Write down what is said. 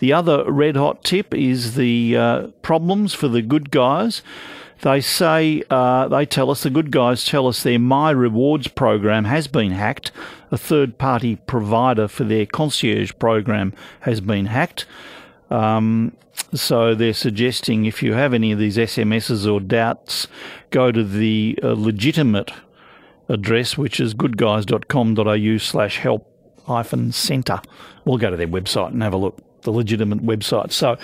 The other red hot tip is the uh, problems for the good guys. They say, uh, they tell us, the good guys tell us their My Rewards program has been hacked. A third party provider for their concierge program has been hacked. Um, so they're suggesting if you have any of these SMSs or doubts, go to the uh, legitimate address, which is goodguys.com.au slash help hyphen centre. We'll go to their website and have a look, the legitimate website. So